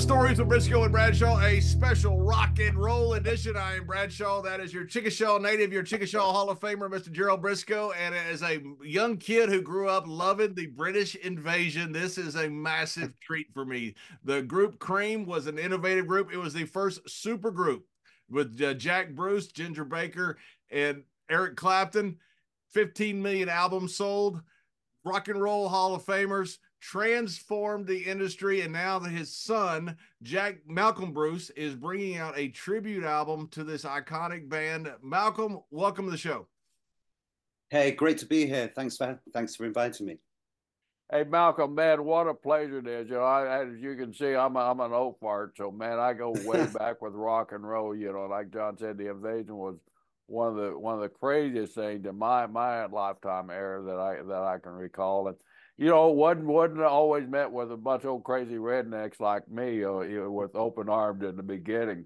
Stories with Brisco and Bradshaw, a special rock and roll edition. I am Bradshaw. That is your Chickasaw native, your Chickasaw Hall of Famer, Mr. Gerald Brisco. And as a young kid who grew up loving the British invasion, this is a massive treat for me. The group Cream was an innovative group. It was the first super group with uh, Jack Bruce, Ginger Baker, and Eric Clapton. 15 million albums sold, rock and roll Hall of Famers transformed the industry and now that his son jack malcolm bruce is bringing out a tribute album to this iconic band. Malcolm welcome to the show. Hey great to be here. Thanks for thanks for inviting me. Hey malcolm man what a pleasure it is. You know I, as you can see i'm, a, I'm an old fart so man i go way back with rock and roll you know like john said the invasion was one of the one of the craziest things in my my lifetime era that i that i can recall. And you know, wasn't wasn't always met with a bunch of old crazy rednecks like me, uh, you know, with open arms in the beginning.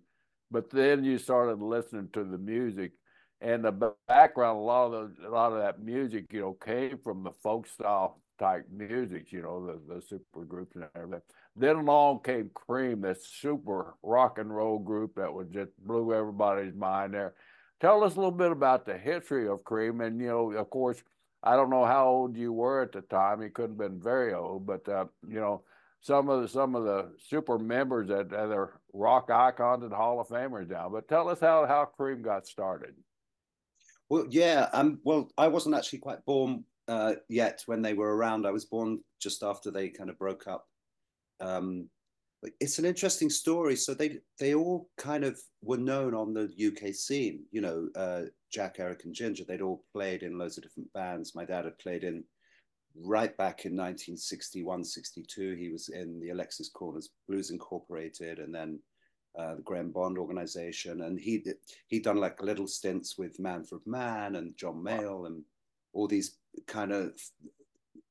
But then you started listening to the music, and the background. A lot of the, a lot of that music, you know, came from the folk style type music. You know, the the super groups and everything. Then along came Cream, this super rock and roll group that was just blew everybody's mind there. Tell us a little bit about the history of Cream, and you know, of course I don't know how old you were at the time. You couldn't have been very old, but uh, you know, some of the some of the super members that, that are rock icons and Hall of Famers now. But tell us how how Cream got started. Well, yeah, um, well, I wasn't actually quite born uh, yet when they were around. I was born just after they kind of broke up. Um, it's an interesting story. So they they all kind of were known on the UK scene. You know, uh, Jack, Eric, and Ginger. They'd all played in loads of different bands. My dad had played in right back in 1961, 62. He was in the Alexis Korner's Blues Incorporated, and then uh, the Graham Bond organization. And he he'd done like little stints with Manfred Mann and John Mayall and all these kind of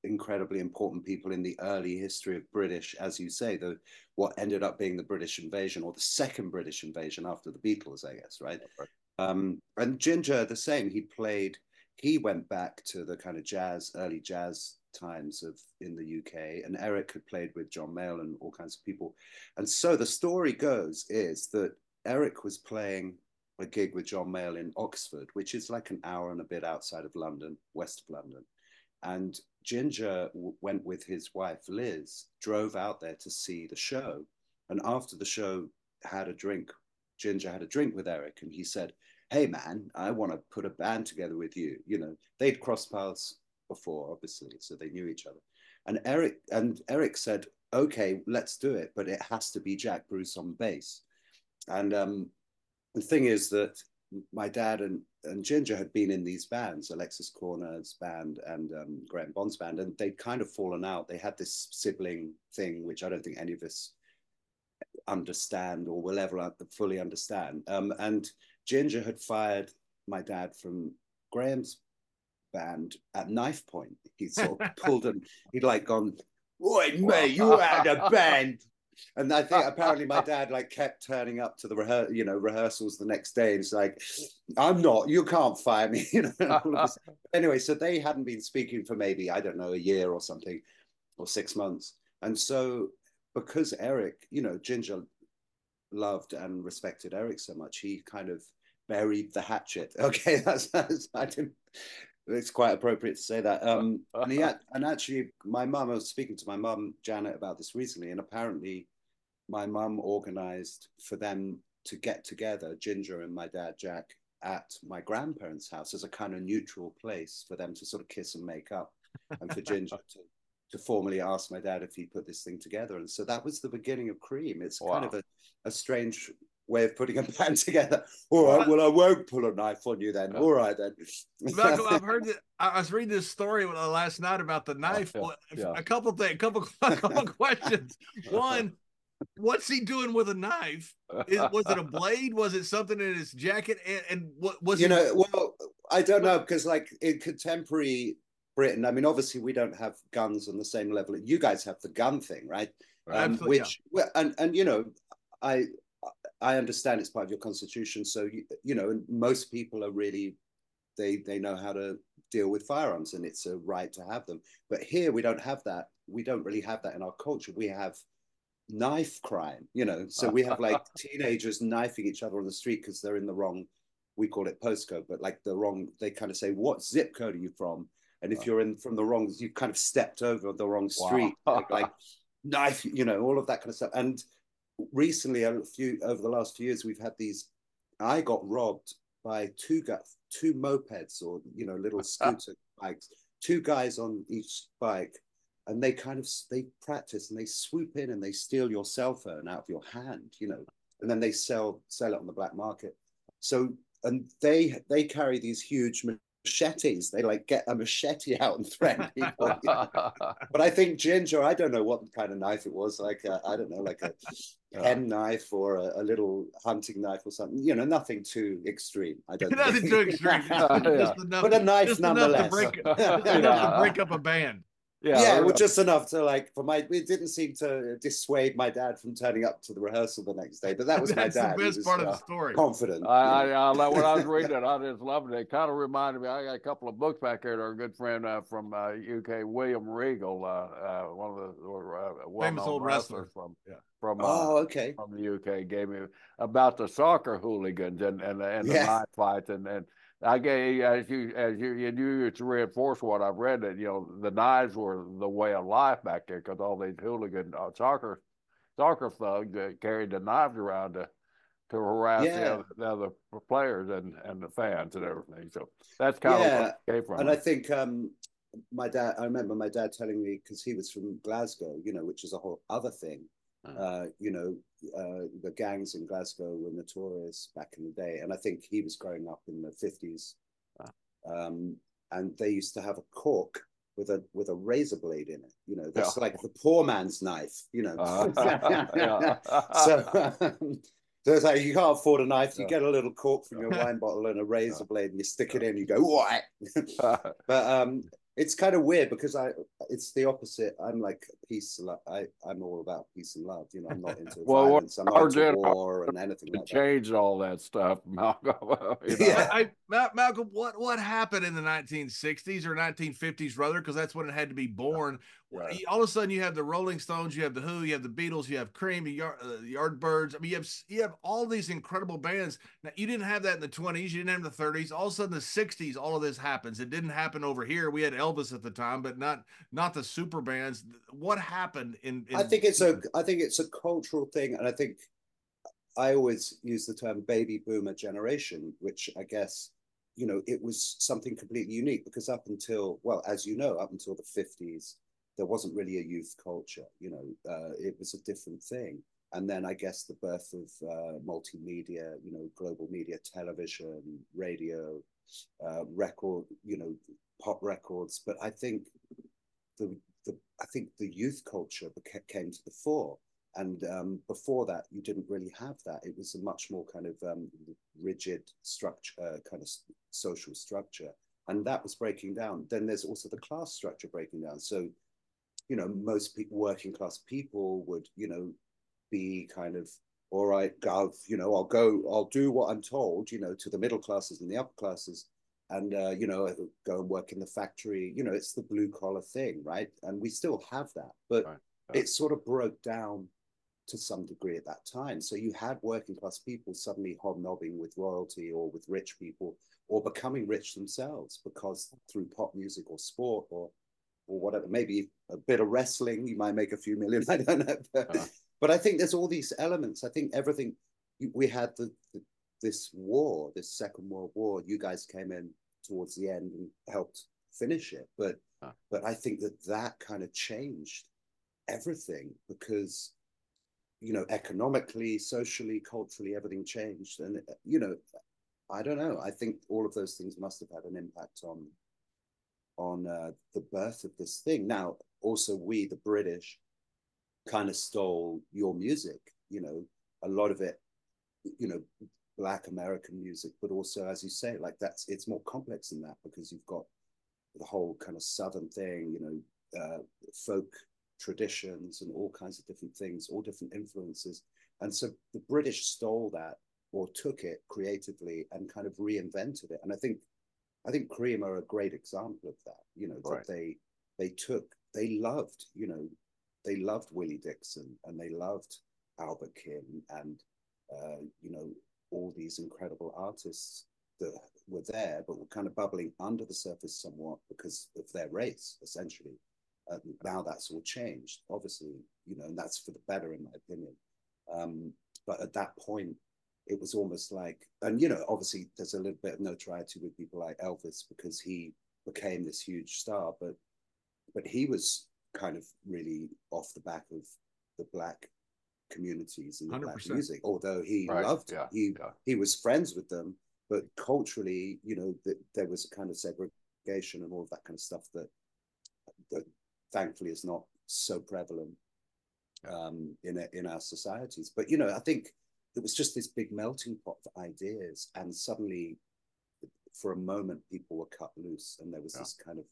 incredibly important people in the early history of British, as you say, the what ended up being the British invasion or the second British invasion after the Beatles, I guess, right? right. Um, and Ginger, the same. He played. He went back to the kind of jazz, early jazz times of in the UK, and Eric had played with John Mayall and all kinds of people. And so the story goes is that Eric was playing a gig with John Mayall in Oxford, which is like an hour and a bit outside of London, west of London. And Ginger went with his wife Liz, drove out there to see the show, and after the show, had a drink. Ginger had a drink with Eric, and he said, "Hey man, I want to put a band together with you." You know, they'd crossed paths before, obviously, so they knew each other. And Eric and Eric said, "Okay, let's do it, but it has to be Jack Bruce on bass." And um, the thing is that my dad and, and Ginger had been in these bands, Alexis Korner's band and um, Graham Bond's band, and they'd kind of fallen out. They had this sibling thing, which I don't think any of us understand or will ever fully understand. Um, and Ginger had fired my dad from Graham's band at knife point. He sort of pulled him, he'd like gone, Oi, mate, you had a band and I think apparently my dad like kept turning up to the rehe- you know rehearsals the next day. And it's like, I'm not. You can't fire me. You know. anyway, so they hadn't been speaking for maybe I don't know a year or something, or six months. And so because Eric, you know, Ginger loved and respected Eric so much, he kind of buried the hatchet. Okay, that's, that's I didn't. It's quite appropriate to say that. Um, and, he had, and actually, my mum, I was speaking to my mum, Janet, about this recently, and apparently, my mum organized for them to get together, Ginger and my dad, Jack, at my grandparents' house as a kind of neutral place for them to sort of kiss and make up, and for Ginger to, to formally ask my dad if he put this thing together. And so that was the beginning of Cream. It's wow. kind of a, a strange way of putting a band together. All right, well, I won't pull a knife on you then. All right then. Malcolm, I've heard that. I was reading this story uh, last night about the knife. Oh, yeah, yeah. A couple things, a couple, a couple questions. One, what's he doing with a knife? Is, was it a blade? Was it something in his jacket? And, and what was you know? Well, I don't know because like in contemporary Britain, I mean, obviously we don't have guns on the same level. You guys have the gun thing, right? Um, which yeah. and and you know, I I understand it's part of your constitution. So you, you know, most people are really they they know how to deal with firearms, and it's a right to have them. But here we don't have that. We don't really have that in our culture. We have knife crime, you know. So we have like teenagers knifing each other on the street because they're in the wrong, we call it postcode, but like the wrong, they kind of say, what zip code are you from? And if you're in from the wrong, you've kind of stepped over the wrong street, wow. like, like knife, you know, all of that kind of stuff. And recently, a few over the last few years, we've had these. I got robbed by two guys, two mopeds or you know little scooter bikes, two guys on each bike, and they kind of they practice and they swoop in and they steal your cell phone out of your hand, you know, and then they sell sell it on the black market. So and they they carry these huge machetes. They like get a machete out and threaten people. You know? but I think Ginger, I don't know what kind of knife it was. Like uh, I don't know, like a pen knife or a, a, little hunting knife or something. You know, nothing too extreme. I don't. nothing too extreme. yeah. enough, but a knife nonetheless. Enough to break, enough to break up a band yeah, yeah, well, just enough to like for my. It didn't seem to dissuade my dad from turning up to the rehearsal the next day. But that was my dad. the best was, part of the story. Confident. I, I, I, when I was reading it, I just loved it. It kind of reminded me. I got a couple of books back here. That our good friend uh, from uh, UK, William Regal, uh, uh one of the uh, famous old wrestlers from yeah. from uh, oh okay from the UK, gave me about the soccer hooligans and and, and the yeah. night fights and and I gave as you as you you knew to reinforce what I've read that you know the knives were the way of life back there because all these hooligan uh, soccer soccer thugs that carried the knives around to to harass yeah. the, other, the, other, players and and the fans and everything. So that's kind yeah. of where it came from. And I think um, my dad. I remember my dad telling me because he was from Glasgow, you know, which is a whole other thing. Mm. Uh, you know, uh, the gangs in Glasgow were notorious back in the day, and I think he was growing up in the fifties. Ah. Um, and they used to have a cork with a with a razor blade in it. You know, that's yeah. like the poor man's knife. You know, uh, so. Um, so it's like you can't afford a knife. You yeah. get a little cork from your wine bottle and a razor blade, and you stick it in. You go what? but um, it's kind of weird because I it's the opposite. I'm like peace. I I'm all about peace and love. You know, I'm not into well, violence. I'm not into war and anything like that. Changed all that stuff, Malcolm. you know? yeah, I, Malcolm. What what happened in the 1960s or 1950s, rather? Because that's when it had to be born. Right. All of a sudden, you have the Rolling Stones, you have the Who, you have the Beatles, you have Cream, the Yard, uh, Yardbirds. I mean, you have you have all these incredible bands. Now, you didn't have that in the 20s, you didn't have the 30s. All of a sudden, the 60s, all of this happens. It didn't happen over here. We had Elvis at the time, but not not the super bands. What happened in, in? I think it's a I think it's a cultural thing, and I think I always use the term baby boomer generation, which I guess you know it was something completely unique because up until well, as you know, up until the 50s there wasn't really a youth culture. You know, uh, it was a different thing. And then I guess the birth of uh, multimedia, you know, global media, television, radio, uh, record, you know, pop records. But I think the, the I think the youth culture came to the fore. And um, before that, you didn't really have that. It was a much more kind of um, rigid structure, uh, kind of social structure and that was breaking down. Then there's also the class structure breaking down. So you know, most people, working class people would, you know, be kind of, all right, Gov, you know, I'll go, I'll do what I'm told, you know, to the middle classes and the upper classes and, uh, you know, go and work in the factory. You know, it's the blue collar thing, right? And we still have that, but right. Right. it sort of broke down to some degree at that time. So you had working class people suddenly hobnobbing with royalty or with rich people or becoming rich themselves because through pop music or sport or or whatever, maybe a bit of wrestling, you might make a few million. I don't know. But, uh-huh. but I think there's all these elements. I think everything we had the, the, this war, this Second World War. You guys came in towards the end and helped finish it. But uh-huh. but I think that that kind of changed everything because you know economically, socially, culturally, everything changed. And you know, I don't know. I think all of those things must have had an impact on on uh, the birth of this thing. Now, also we, the British, kind of stole your music. You know, a lot of it, you know, Black American music, but also, as you say, like that's it's more complex than that because you've got the whole kind of southern thing. You know, uh, folk traditions and all kinds of different things, all different influences. And so the British stole that or took it creatively and kind of reinvented it. And I think I think Cream are a great example of that. You know, right. that they they took they loved, you know, they loved Willie Dixon and they loved Albert King and uh, you know all these incredible artists that were there, but were kind of bubbling under the surface somewhat because of their race, essentially. Uh, now that's all changed, obviously, you know, and that's for the better, in my opinion. Um, but at that point, it was almost like, and you know, obviously, there's a little bit of notoriety with people like Elvis because he became this huge star, but but he was kind of really off the back of the black communities and the 100%. black music. Although he right. loved, yeah. he yeah. he was friends with them, but culturally, you know, that there was a kind of segregation and all of that kind of stuff that that thankfully is not so prevalent um, in a, in our societies. But you know, I think it was just this big melting pot of ideas, and suddenly, for a moment, people were cut loose, and there was yeah. this kind of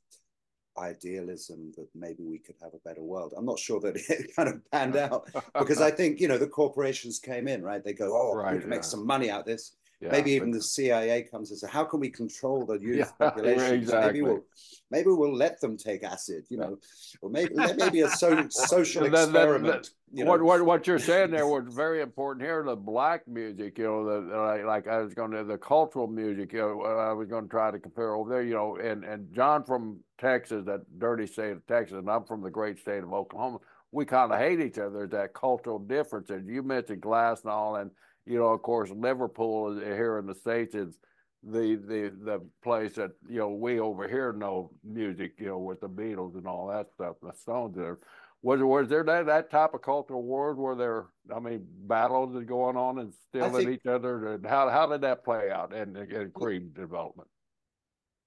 idealism that maybe we could have a better world. I'm not sure that it kind of panned out because I think you know the corporations came in, right? They go, oh, right, we can yeah. make some money out of this. Yeah, maybe even but... the CIA comes and says, "How can we control the youth yeah, population? Exactly. Maybe we'll maybe we'll let them take acid, you know, or maybe maybe a so, social experiment." you know? what, what what you're saying there was very important here. The black music, you know, the like, like I was going to the cultural music. You know, uh, I was going to try to compare over there. You know, and and John from Texas, that dirty state of Texas, and I'm from the great state of Oklahoma. We kind of hate each other. There's that cultural difference, and you mentioned Glass and all, and you know, of course, Liverpool here in the states is the the the place that you know we over here know music, you know, with the Beatles and all that stuff, the Stones. There was was there that that type of cultural war where there, I mean, battles is going on and stealing think, each other, and how how did that play out in, in Cream development?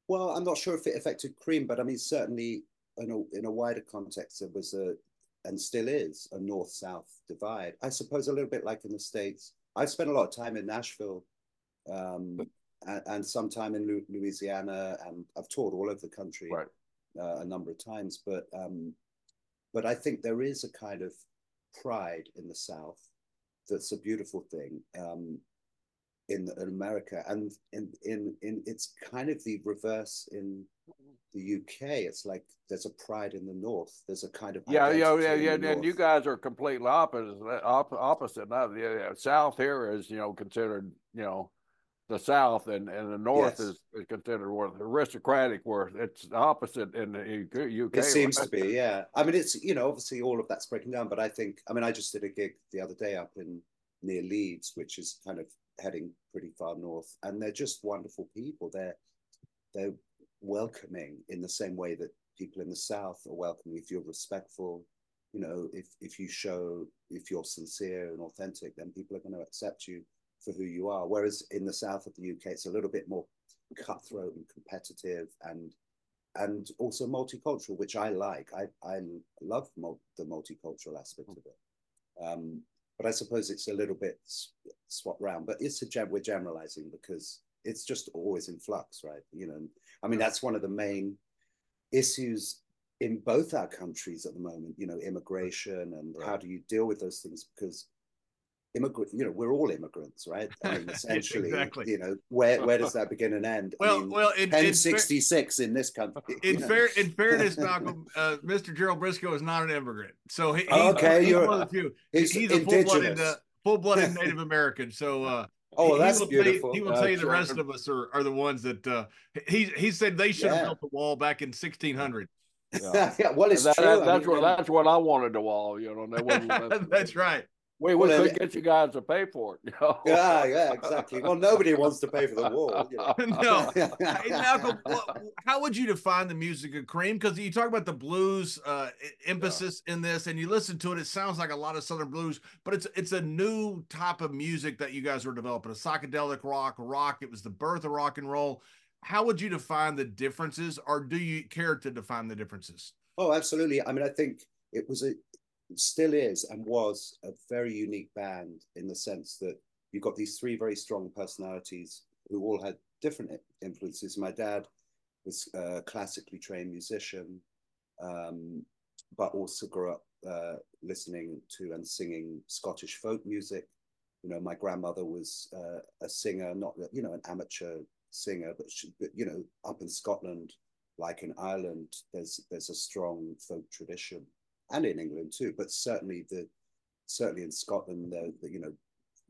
Well, I'm not sure if it affected Cream, but I mean, certainly in a in a wider context, there was a and still is a north south divide. I suppose a little bit like in the states I've spent a lot of time in Nashville um, and, and, some time in Louisiana, and I've toured all over the country right. uh, a number of times. But um, but I think there is a kind of pride in the South that's a beautiful thing um, in, in America, and in, in in it's kind of the reverse in the UK, it's like there's a pride in the North. There's a kind of yeah, yeah, yeah, yeah. And North. you guys are completely opposite. Opposite. Now, the South here is you know considered you know the South, and, and the North yes. is, is considered where aristocratic, where it's opposite in the UK. It seems to be, yeah. I mean, it's you know obviously all of that's breaking down, but I think I mean I just did a gig the other day up in near Leeds, which is kind of heading pretty far north, and they're just wonderful people. They're they're welcoming in the same way that people in the South are welcoming if you're respectful. You know, if if you show if you're sincere and authentic, then people are going to accept you for who you are. Whereas in the South of the UK, it's a little bit more cutthroat and competitive and and also multicultural, which I like. I I love the multicultural aspect of it. Um, but I suppose it's a little bit swapped round. But it's a we're generalizing because it's just always in flux, right? You know, I mean, that's one of the main issues in both our countries at the moment. You know, immigration and right. how do you deal with those things because immigrant you know we're all immigrants right i mean essentially exactly. you know where where does that begin and end well I mean, well in, 1066 in, in this country in fair in fairness malcolm uh, mr gerald Brisco is not an immigrant so he, okay he's, you're one of the few he's, he's a full-blooded uh, full-blooded native american so uh Oh, that's he beautiful. he will uh, tell you the rest of us are, are the ones that uh, he he said they should have yeah. built the wall back in 1600. Yeah, yeah well, it's that, true. That, that's I mean, what that's what I wanted the wall. You know, that's right. We, we well, could get you guys to pay for it. You know? Yeah, yeah, exactly. Well, nobody wants to pay for the wall. You know? no. hey, Malcolm, how would you define the music of Cream? Because you talk about the blues uh, emphasis yeah. in this, and you listen to it, it sounds like a lot of Southern blues, but it's it's a new type of music that you guys were developing, a psychedelic rock, rock. It was the birth of rock and roll. How would you define the differences, or do you care to define the differences? Oh, absolutely. I mean, I think it was a still is and was a very unique band in the sense that you got these three very strong personalities who all had different influences. My dad was a classically trained musician, um, but also grew up uh, listening to and singing Scottish folk music. You know, my grandmother was uh, a singer, not you know an amateur singer, but, she, but you know, up in Scotland, like in Ireland, there's there's a strong folk tradition and in England too, but certainly the certainly in Scotland, the, the you know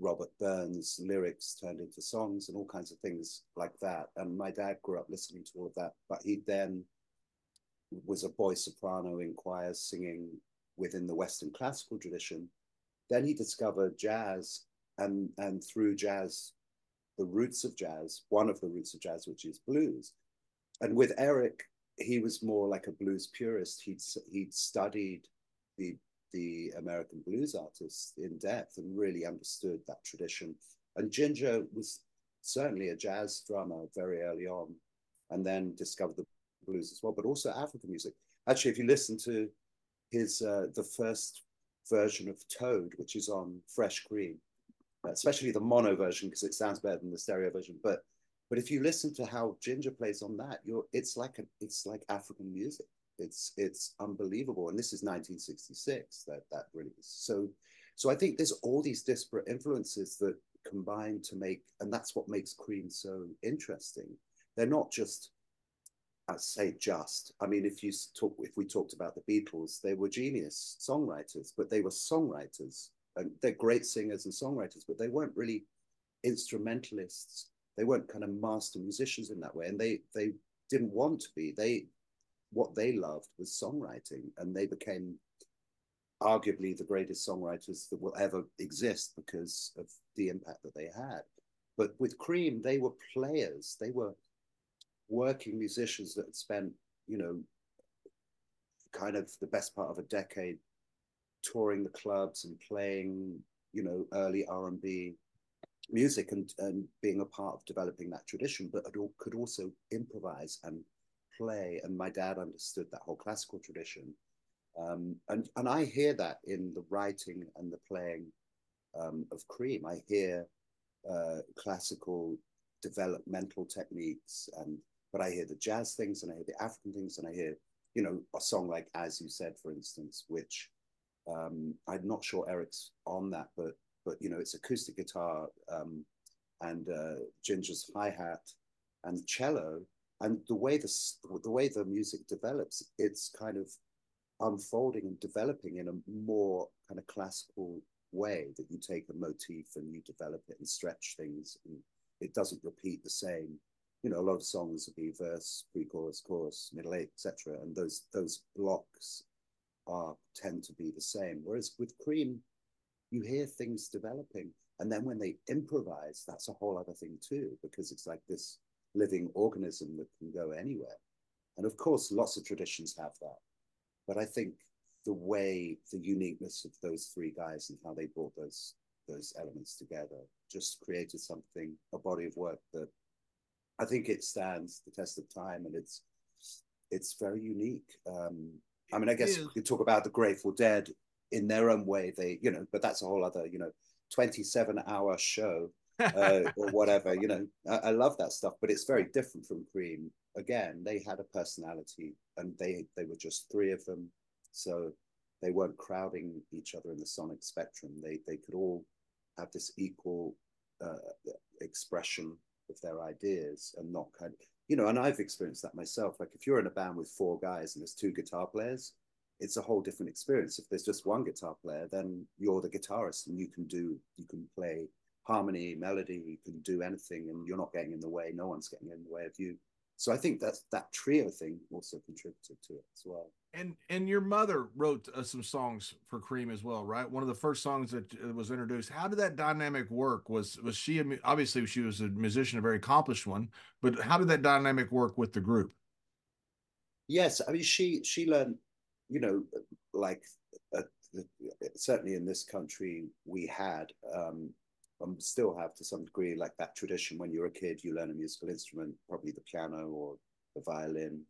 Robert Burns lyrics turned into songs and all kinds of things like that. And my dad grew up listening to all of that, but he then was a boy soprano in choirs singing within the Western classical tradition. Then he discovered jazz, and and through jazz, the roots of jazz, one of the roots of jazz, which is blues. And with Eric, he was more like a blues purist. He'd he'd studied the the American blues artists in depth and really understood that tradition. And Ginger was certainly a jazz drummer very early on, and then discovered the blues as well, but also African music. Actually, if you listen to his uh, the first version of Toad, which is on Fresh Cream, especially the mono version because it sounds better than the stereo version. But but if you listen to how Ginger plays on that, you're it's like a, it's like African music. It's it's unbelievable, and this is 1966 that that really is. So so I think there's all these disparate influences that combine to make, and that's what makes Cream so interesting. They're not just I say just. I mean, if you talk, if we talked about the Beatles, they were genius songwriters, but they were songwriters, and they're great singers and songwriters, but they weren't really instrumentalists. They weren't kind of master musicians in that way, and they they didn't want to be. They what they loved was songwriting, and they became arguably the greatest songwriters that will ever exist because of the impact that they had. But with Cream, they were players. They were working musicians that had spent, you know, kind of the best part of a decade touring the clubs and playing, you know, early R and B music and, and being a part of developing that tradition, but could also improvise and play. And my dad understood that whole classical tradition. Um, and, and I hear that in the writing and the playing um, of Cream. I hear uh, classical developmental techniques and but I hear the jazz things and I hear the African things and I hear, you know, a song like As You Said, for instance, which um, I'm not sure Eric's on that, but but you know, it's acoustic guitar um, and uh, Ginger's hi hat and cello, and the way the the way the music develops, it's kind of unfolding and developing in a more kind of classical way that you take a motif and you develop it and stretch things and it doesn't repeat the same you know, a lot of songs will be verse, pre-chorus, chorus, middle eight, etc. And those those blocks are tend to be the same. Whereas with Cream, you hear things developing, and then when they improvise, that's a whole other thing too, because it's like this living organism that can go anywhere. And of course, lots of traditions have that, but I think the way, the uniqueness of those three guys and how they brought those those elements together just created something, a body of work that I think it stands the test of time, and it's it's very unique. Um, I mean, I guess we talk about the Grateful Dead in their own way. They, you know, but that's a whole other, you know, twenty-seven hour show uh, or whatever. You know, I, I, love that stuff, but it's very different from Cream. Again, they had a personality, and they they were just three of them, so they weren't crowding each other in the sonic spectrum. They they could all have this equal uh, expression of their ideas and not kind of you know and i've experienced that myself like if you're in a band with four guys and there's two guitar players it's a whole different experience if there's just one guitar player then you're the guitarist and you can do you can play harmony melody you can do anything and you're not getting in the way no one's getting in the way of you so i think that's that trio thing also contributed to it as well and and your mother wrote uh, some songs for Cream as well, right? One of the first songs that uh, was introduced. How did that dynamic work? Was was she a, obviously she was a musician, a very accomplished one, but how did that dynamic work with the group? Yes, I mean she she learned, you know, like uh, certainly in this country we had um, and still have to some degree like that tradition. When you're a kid, you learn a musical instrument, probably the piano or the violin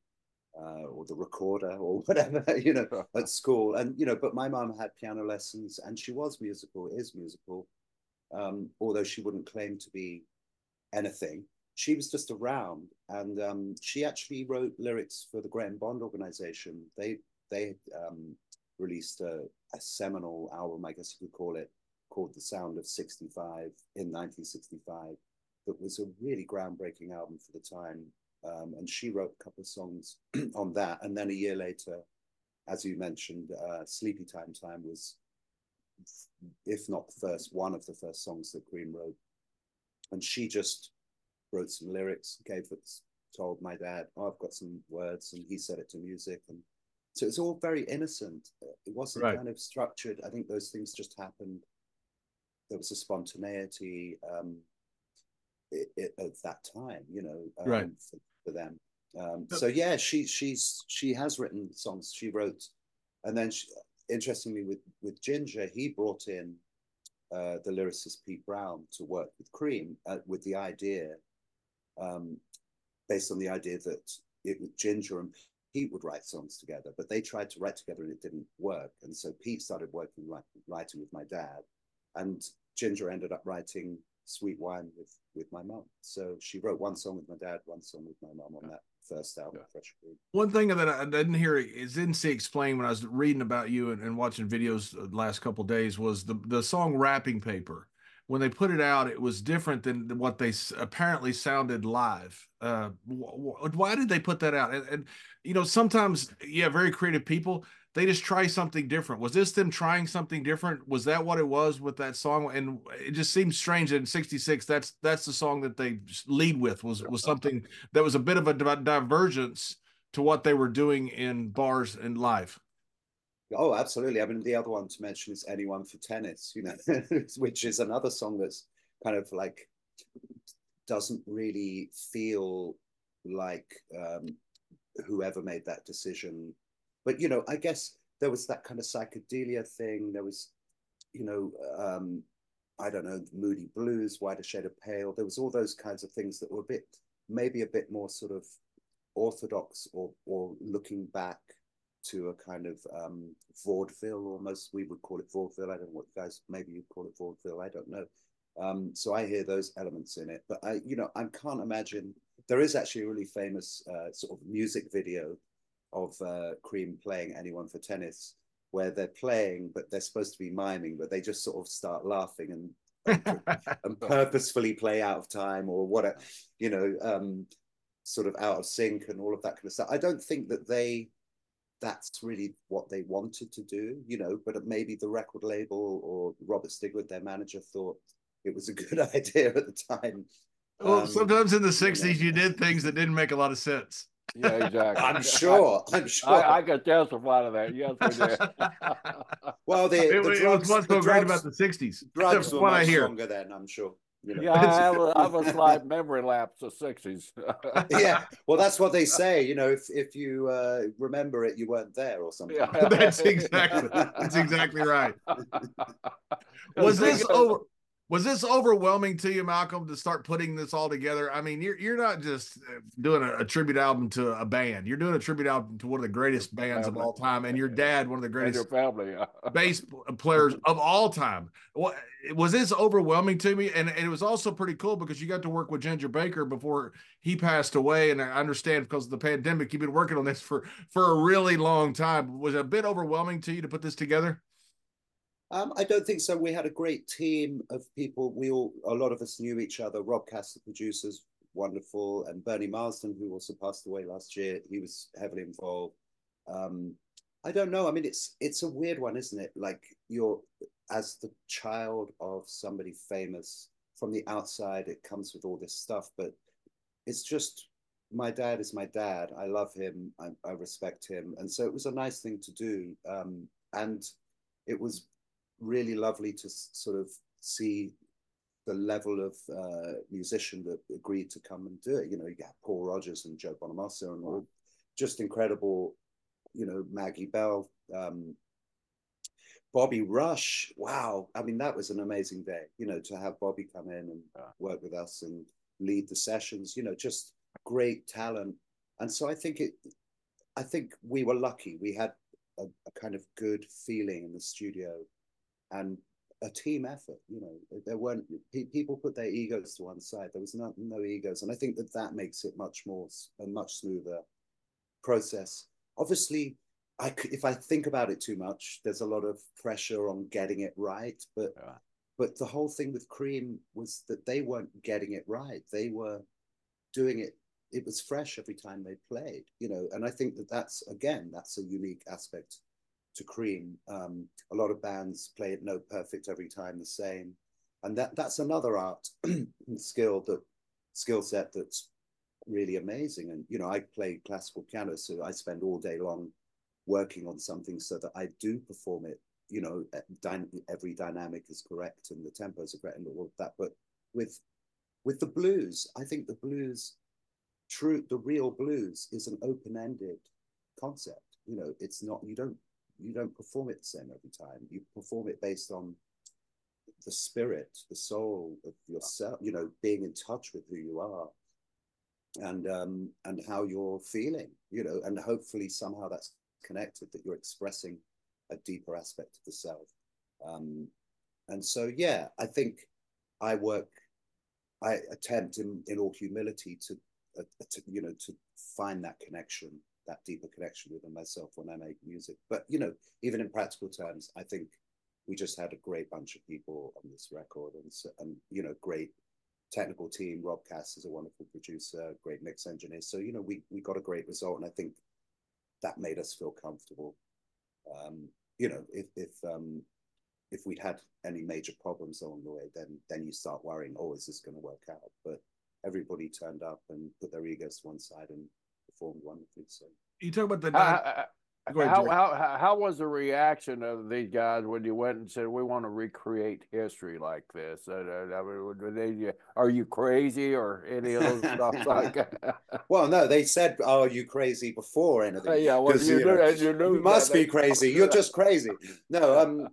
uh, or the recorder or whatever, you know, at school. And, you know, but my mom had piano lessons and she was musical, is musical, um, although she wouldn't claim to be anything. She was just around and um, she actually wrote lyrics for the Graham Bond organization. They, they um, released a, a seminal album, I guess you could call it, called The Sound of 65 in 1965 that was a really groundbreaking album for the time um, and she wrote a couple of songs on that. And then a year later, as you mentioned, uh, "Sleepy Time Time" was, if not the first, one of the first songs that Cream wrote, and she just wrote some lyrics, gave it, told my dad, "Oh, I've got some words," and he set it to music, and so it's all very innocent. It wasn't right. kind of structured. I think those things just happened. There was a spontaneity um, it, it, at that time, you know, um, right. for, for them. Um, so yeah, she she's she has written songs. She wrote, and then she, interestingly with with Ginger, he brought in uh, the lyricist Pete Brown to work with Cream uh, with the idea, um, based on the idea that it was Ginger and Pete would write songs together, but they tried to write together and it didn't work. And so Pete started working writing with my dad, and Ginger ended up writing Sweet Wine with with my mom. So she wrote one song with my dad, one song with my mom on that first album, yeah. Fresh Cream. One thing that I didn't hear is didn't see explained when I was reading about you and, and watching videos the last couple days was the the song Wrapping Paper. When they put it out, it was different than what they apparently sounded live. Uh, why did they put that out? And, and you know, sometimes yeah, very creative people they just try something different. Was this them trying something different? Was that what it was with that song? And it just seems strange that in '66, that's that's the song that they lead with was was something that was a bit of a divergence to what they were doing in bars and live. Oh, absolutely. I mean, the other one to mention is "Anyone for Tennis," you know, which is another song that's kind of like doesn't really feel like um, whoever made that decision but you know, I guess there was that kind of psychedelia thing. There was, you know, um, I don't know, moody blues, whiter shade of pale. There was all those kinds of things that were a bit, maybe a bit more sort of orthodox or or looking back to a kind of um, vaudeville almost. We would call it vaudeville. I don't know what you guys maybe you'd call it vaudeville. I don't know. Um, so I hear those elements in it, but I, you know, I can't imagine. There is actually a really famous uh, sort of music video of uh, Cream playing anyone for tennis, where they're playing, but they're supposed to be miming, but they just sort of start laughing and and, and purposefully play out of time or what, you know, um, sort of out of sync and all of that kind of stuff. I don't think that they that's really what they wanted to do, you know, but maybe the record label or Robert Stigwood, their manager, thought it was a good idea at the time. Well, um, sometimes in the 60s, you did things that didn't make a lot of sense. Yeah, exactly. I'm sure. I'm sure. I, I can testify to that. Yes, we did. well, the, it, the it drugs, was the great about the '60s. Drugs were what much I hear. stronger then. I'm sure. You know. Yeah, I have, a, I have a slight memory lapse of '60s. yeah, well, that's what they say. You know, if if you uh, remember it, you weren't there or something. Yeah. that's exactly. That's exactly right. Was this over? Was this overwhelming to you malcolm to start putting this all together? I mean you're, you're not just uh, doing a, a tribute album to a band. You're doing a tribute album to one of the greatest bands of all time and your dad one of the greatest family bass players of all time. Was this overwhelming to me? And, and, it was also pretty cool because you got to work with ginger baker before he passed away and i understand because of the pandemic you've been working on this for for a really long time. Was it a bit overwhelming to you to put this together um, I don't think so. We had a great team of people. We all, a lot of us knew each other. Rob Cass, the producers, wonderful, and Bernie Marsden, who also passed away last year, he was heavily involved. Um, I don't know. I mean, it's it's a weird one, isn't it? Like you're as the child of somebody famous from the outside, it comes with all this stuff, but it's just my dad is my dad. I love him. I, I respect him, and so it was a nice thing to do. Um, and it was really lovely to sort of see the level of uh, musician that agreed to come and do it. You know, you got Paul Rodgers and Joe Bonamassa and all just incredible, you know, Maggie Bell, um, Bobby Rush. Wow. I mean, that was an amazing day, you know, to have Bobby come in and work with us and lead the sessions, you know, just great talent. And so I think it, I think we were lucky. We had a, a kind of good feeling in the studio and a team effort. You know, there weren't people put their egos to one side. There was no, no egos, and I think that that makes it much more a much smoother process. Obviously, I could, if I think about it too much, there's a lot of pressure on getting it right. But yeah. but the whole thing with Cream was that they weren't getting it right. They were doing it it was fresh every time they played, you know. And I think that that's again that's a unique aspect to Cream. Um, a lot of bands play it note perfect every time the same, and that that's another art skill that skill set that's really amazing. And you know, I play classical piano, so I spend all day long working on something so that I do perform it. You know, every dynamic is correct and the tempos are correct and all of that. But with with the blues, I think the blues, true, the real blues is an open-ended concept. You know, it's not you don't you don't perform it the same every time. You perform it based on the spirit, the soul of yourself. You know, being in touch with who you are, and um, and how you're feeling. You know, and hopefully somehow that's connected. That you're expressing a deeper aspect of the self. Um, and so, yeah, I think I work I attempt in, in all humility to, uh, to, you know, to find that connection, that deeper connection within myself when I make music. But, you know, even in practical terms, I think we just had a great bunch of people on this record and, and you know, great technical team. Rob Cass is a wonderful producer, great mix engineer. So, you know, we, we got a great result. And I think that made us feel comfortable. Um, you know, if, if, um, if we'd had any major problems along the way, then then you start worrying, oh, is this going to work out? But everybody turned up and put their egos to one side and performed wonderfully. So you talk about the. How, ahead, how, how, how was the reaction of these guys when you went and said we want to recreate history like this? Uh, uh I mean, they, are you crazy or any of those stuff like that? Well, no, they said, oh, "Are you crazy?" before anything. Uh, yeah, well, you, you, know, you, you must be crazy. You're just crazy. No, um,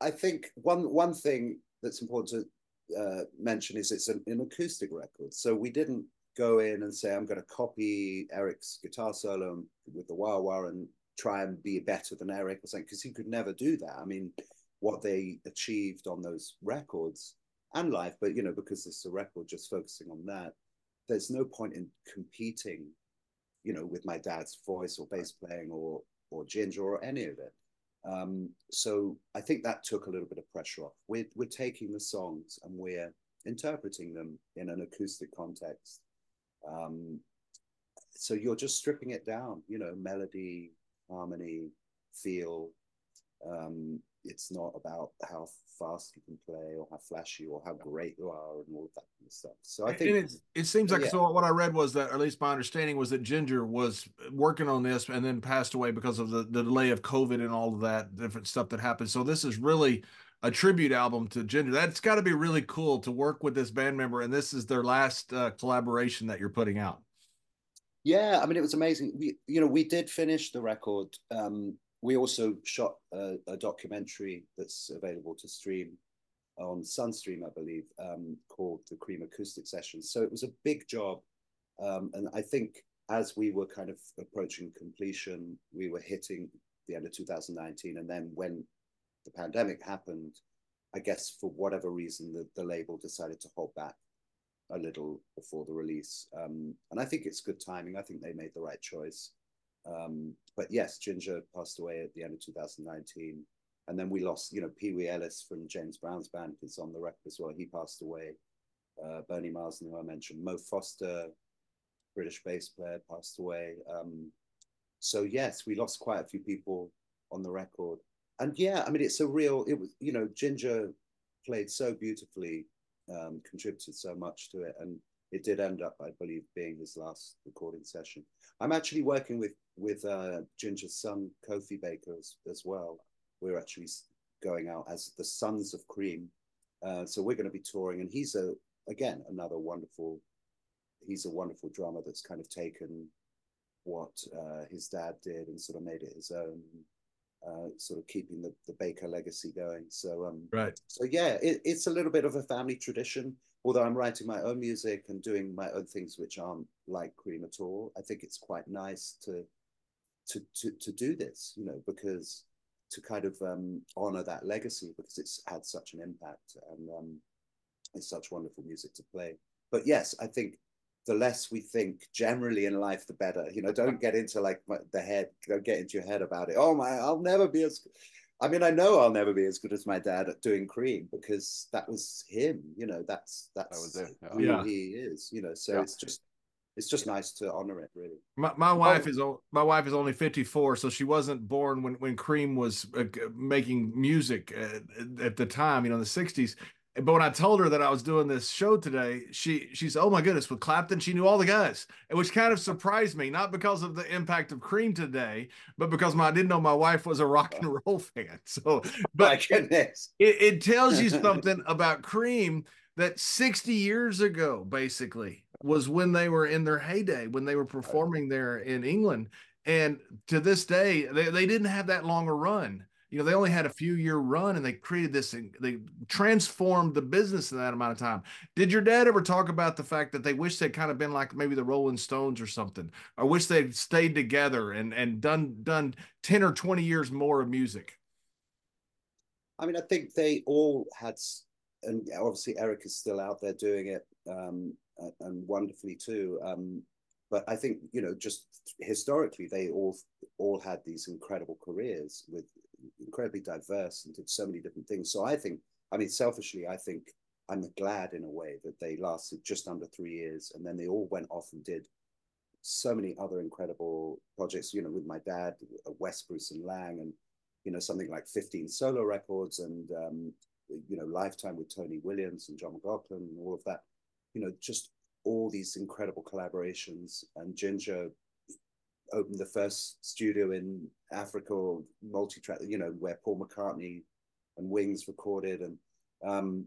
I think one one thing that's important to uh, mention is it's an, an, acoustic record. So we didn't go in and say I'm going to copy Eric's guitar solo with the wah wah and try and be better than Eric or something because he could never do that. I mean, what they achieved on those records and live, but you know, because is a record just focusing on that, there's no point in competing, you know, with my dad's voice or bass playing or or Ginger or any of it. Um, so I think that took a little bit of pressure off. We're, we're taking the songs and we're interpreting them in an acoustic context. Um, so you're just stripping it down, you know, melody, harmony, feel. Um, it's not about how fast you can play or how flashy or how great you are and all of that kind of stuff. So I think it, it seems like yeah. so. What I read was that, or at least my understanding was that Ginger was working on this and then passed away because of the, the delay of COVID and all of that different stuff that happened. So this is really a tribute album to Ginger. That's got to be really cool to work with this band member, and this is their last uh, collaboration that you're putting out. Yeah, I mean, it was amazing. We, you know, we did finish the record um, we also shot a, a, documentary that's available to stream on Sunstream, I believe, um, called the Cream Acoustic Sessions. So it was a big job. Um, and I think as we were kind of approaching completion, we were hitting the end of 2019. And then when the pandemic happened, I guess for whatever reason, the, the label decided to hold back a little before the release. Um, and I think it's good timing. I think they made the right choice. Um, but yes, Ginger passed away at the end of 2019. And then we lost, you know, Pee Wee Ellis from James Brown's band is on the record as well. He passed away. Uh, Bernie Marsden, who I mentioned, Mo Foster, British bass player, passed away. Um, so yes, we lost quite a few people on the record. And yeah, I mean, it's a real. It was, you know, Ginger played so beautifully, um, contributed so much to it, and it did end up, I believe, being his last recording session. I'm actually working with with uh, Ginger's son, Kofi Baker, as, as, well. We're actually going out as the Sons of Cream, uh, so we're going to be touring. And he's a again another wonderful. He's a wonderful drummer that's kind of taken what uh, his dad did and sort of made it his own. Uh, sort of keeping the, the Baker legacy going. So um, right. So yeah, it, it's a little bit of a family tradition although I'm writing my own music and doing my own things which aren't like Cream at all, I think it's quite nice to to to to do this, you know, because to kind of um, honor that legacy because it's had such an impact and um, it's such wonderful music to play. But yes, I think the less we think generally in life, the better. You know, don't get into like the head, don't get into your head about it. Oh my, I'll never be as I mean, I know I'll never be as good as my dad at doing cream because that was him. You know, that's that's that it, yeah. who he is. You know, so yeah. it's just it's just nice to honor it really my, my wife is my wife is only 54 so she wasn't born when when cream was uh, making music at, at, the time you know in the 60s but when I told her that I was doing this show today, she she said, "Oh my goodness!" With Clapton, she knew all the guys, which kind of surprised me. Not because of the impact of Cream today, but because my, I didn't know my wife was a rock and roll fan. So, but it, it tells you something about Cream that 60 years ago, basically, was when they were in their heyday, when they were performing there in England, and to this day, they, they didn't have that long a run you know they only had a few year run and they created this and they transformed the business in that amount of time. Did your dad ever talk about the fact that they wish they'd kind of been like maybe the rolling stones or something? I wish they'd stayed together and and done done 10 or 20 years more of music. I mean i think they all had and obviously eric is still out there doing it um, and wonderfully too um, but I think you know just historically they all all had these incredible careers with incredibly diverse and did so many different things. So I think, I mean, selfishly, I think I'm glad in a way that they lasted just under three years and then they all went off and did so many other incredible projects, you know, with my dad, uh, West Bruce and Laing, and, you know, something like 15 solo records and, um, you know, Lifetime with Tony Williams and John McLaughlin and all of that, you know, just all these incredible collaborations. And Ginger opened the first studio in Africa or multi-track, you know, where Paul McCartney and Wings recorded and um,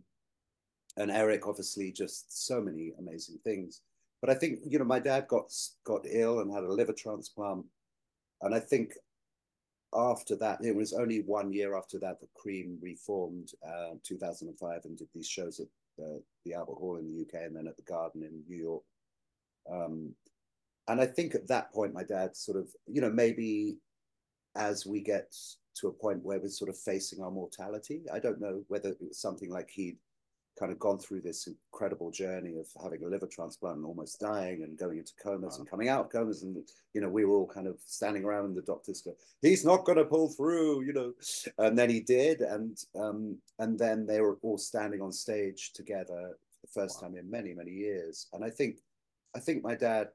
and Eric obviously just so many amazing things. But I think you know my dad got got ill and had a liver transplant, and I think after that it was only one year after that that Cream reformed, uh, 2005, and did these shows at uh, the Albert Hall in the UK and then at the Garden in New York. Um, and I think at that point, my dad sort of, you know, maybe as we get to a point where we're sort of facing our mortality, I don't know whether it was something like he'd kind of gone through this incredible journey of having a liver transplant and almost dying and going into comas wow. and coming out of comas and you know we were all kind of standing around and the doctors go he's not going to pull through you know and then he did and um and then they were all standing on stage together for the first wow. time in many many years and i think i think my dad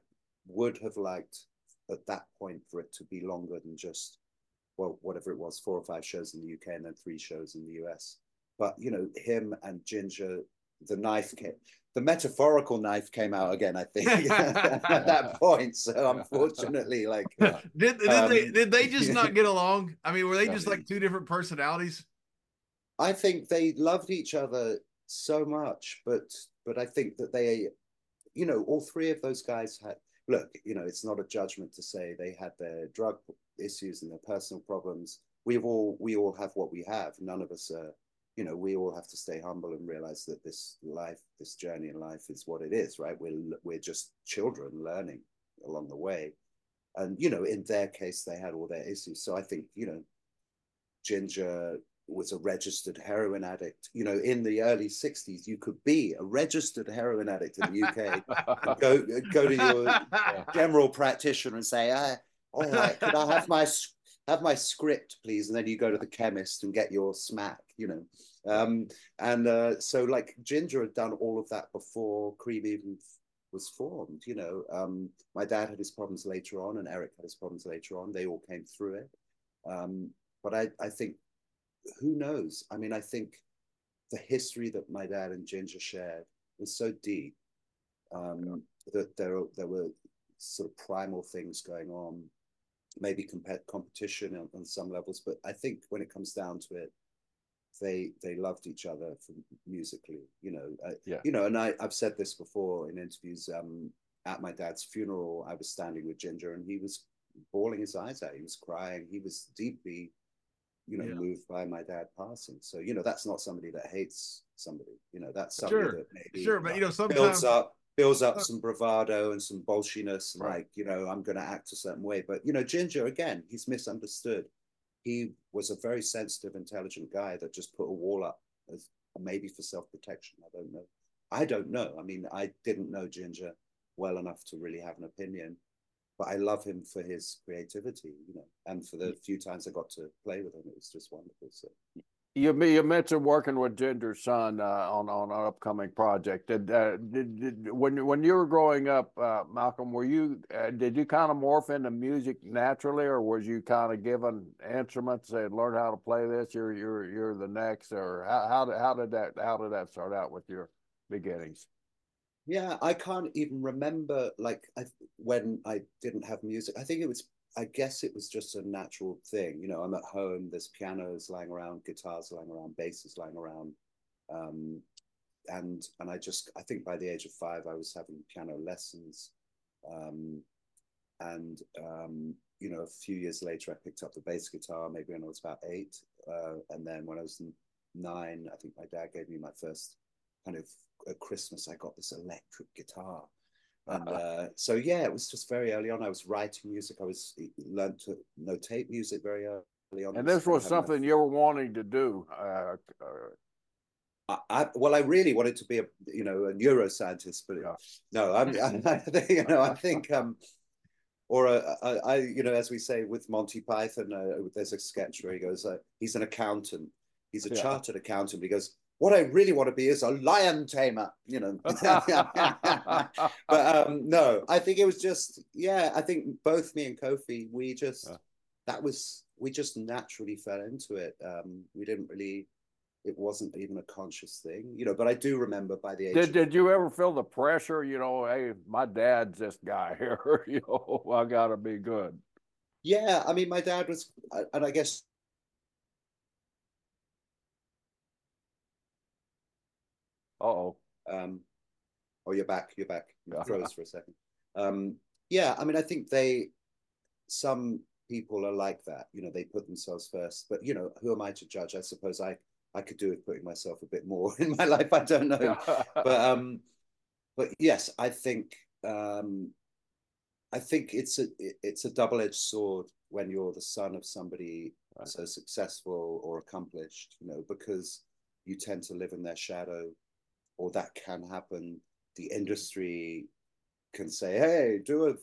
would have liked at that point for it to be longer than just well whatever it was four or five shows in the UK and then three shows in the US but you know him and Ginger the knife came the metaphorical knife came out again I think at that point. So unfortunately like did, did um, they did they just not get along? I mean were they just like two different personalities? I think they loved each other so much but but I think that they you know all three of those guys had look, you know, it's not a judgment to say they had their drug issues and their personal problems. We've all we all have what we have. None of us are, you know, we all have to stay humble and realize that this life, this journey in life is what it is, right? We're we're just children learning along the way. And you know, in their case, they had all their issues. So I think, you know, Ginger was a registered heroin addict. You know, in the early 60s, you could be a registered heroin addict in the UK. go go to your general practitioner and say, ah, all right, could I have my have my script, please? And then you go to the chemist and get your smack, you know. Um, and uh, so like Ginger had done all of that before Cream even was formed, you know. Um, my dad had his problems later on and Eric had his problems later on. They all came through it. Um, but I, I think who knows? I mean, I think the history that my dad and Ginger shared was so deep um, that there there were sort of primal things going on, maybe comp- competition on, on, some levels. But I think when it comes down to it, they they loved each other musically. You know, uh, yeah. You know, and I I've said this before in interviews. Um, at my dad's funeral, I was standing with Ginger, and he was bawling his eyes out. He was crying. He was deeply you know, yeah. moved by my dad passing. So, you know, that's not somebody that hates somebody. You know, that's somebody sure. that maybe sure, but you know, sometimes builds up builds up some bravado and some bolshiness, right. like, you know, I'm gonna act a certain way. But you know, Ginger, again, he's misunderstood. He was a very sensitive, intelligent guy that just put a wall up as maybe for self-protection. I don't know. I don't know. I mean, I didn't know Ginger well enough to really have an opinion but I love him for his creativity, you know, and for the mm. few times I got to play with him, it was just wonderful. So, You you mentioned working with Ginger son uh, on on an upcoming project. Did, uh, did, did when when you were growing up, uh, Malcolm, were you uh, did you kind of morph into music naturally, or was you kind of given instruments and learn how to play this? You're you're you're the next, or how how did how did that how did that start out with your beginnings? Yeah, I can't even remember like I, when I didn't have music. I think it was I guess it was just a natural thing. You know, I'm at home, there's pianos lying around, guitars lying around, basses lying around. Um, and and I just I think by the age of five I was having piano lessons. Um, and um, you know, a few years later I picked up the bass guitar, maybe when I was about eight. Uh, and then when I was nine, I think my dad gave me my first kind of at Christmas I got this electric guitar and uh, so yeah, it was just very early on. I was writing music. I was learned to notate music very early on. And this was something you were wanting to do. Uh, uh, I, well, I really wanted to be a you know a neuroscientist, but yeah. no, I'm, I, you know I think um, or a, a, I you know as we say with Monty Python, uh, there's a sketch where he goes, uh, he's an accountant, he's a yeah. chartered accountant. He goes, what I really want to be is a lion tamer, you know. but um, no, I think it was just, yeah, I think both me and Kofi, we just, yeah. that was, we just naturally fell into it. Um, we didn't really, it wasn't even a conscious thing, you know, but I do remember by the age. Did, of, did you ever feel the pressure, you know, hey, my dad's this guy here, you know, I got to be good. Yeah. I mean, my dad was, and I guess oh. Um, oh, you're back. You're back. You yeah. froze for a second. Um, yeah, I mean, I think they, some people are like that. You know, they put themselves first. But you know, who am I to judge? I suppose I I could do with putting myself a bit more in my life. I don't know, but um, but yes, I think um, I think it's a it's a double edged sword when you're the son of somebody right. so successful or accomplished. You know, because you tend to live in their shadow or that can happen. The industry can say, "Hey, do a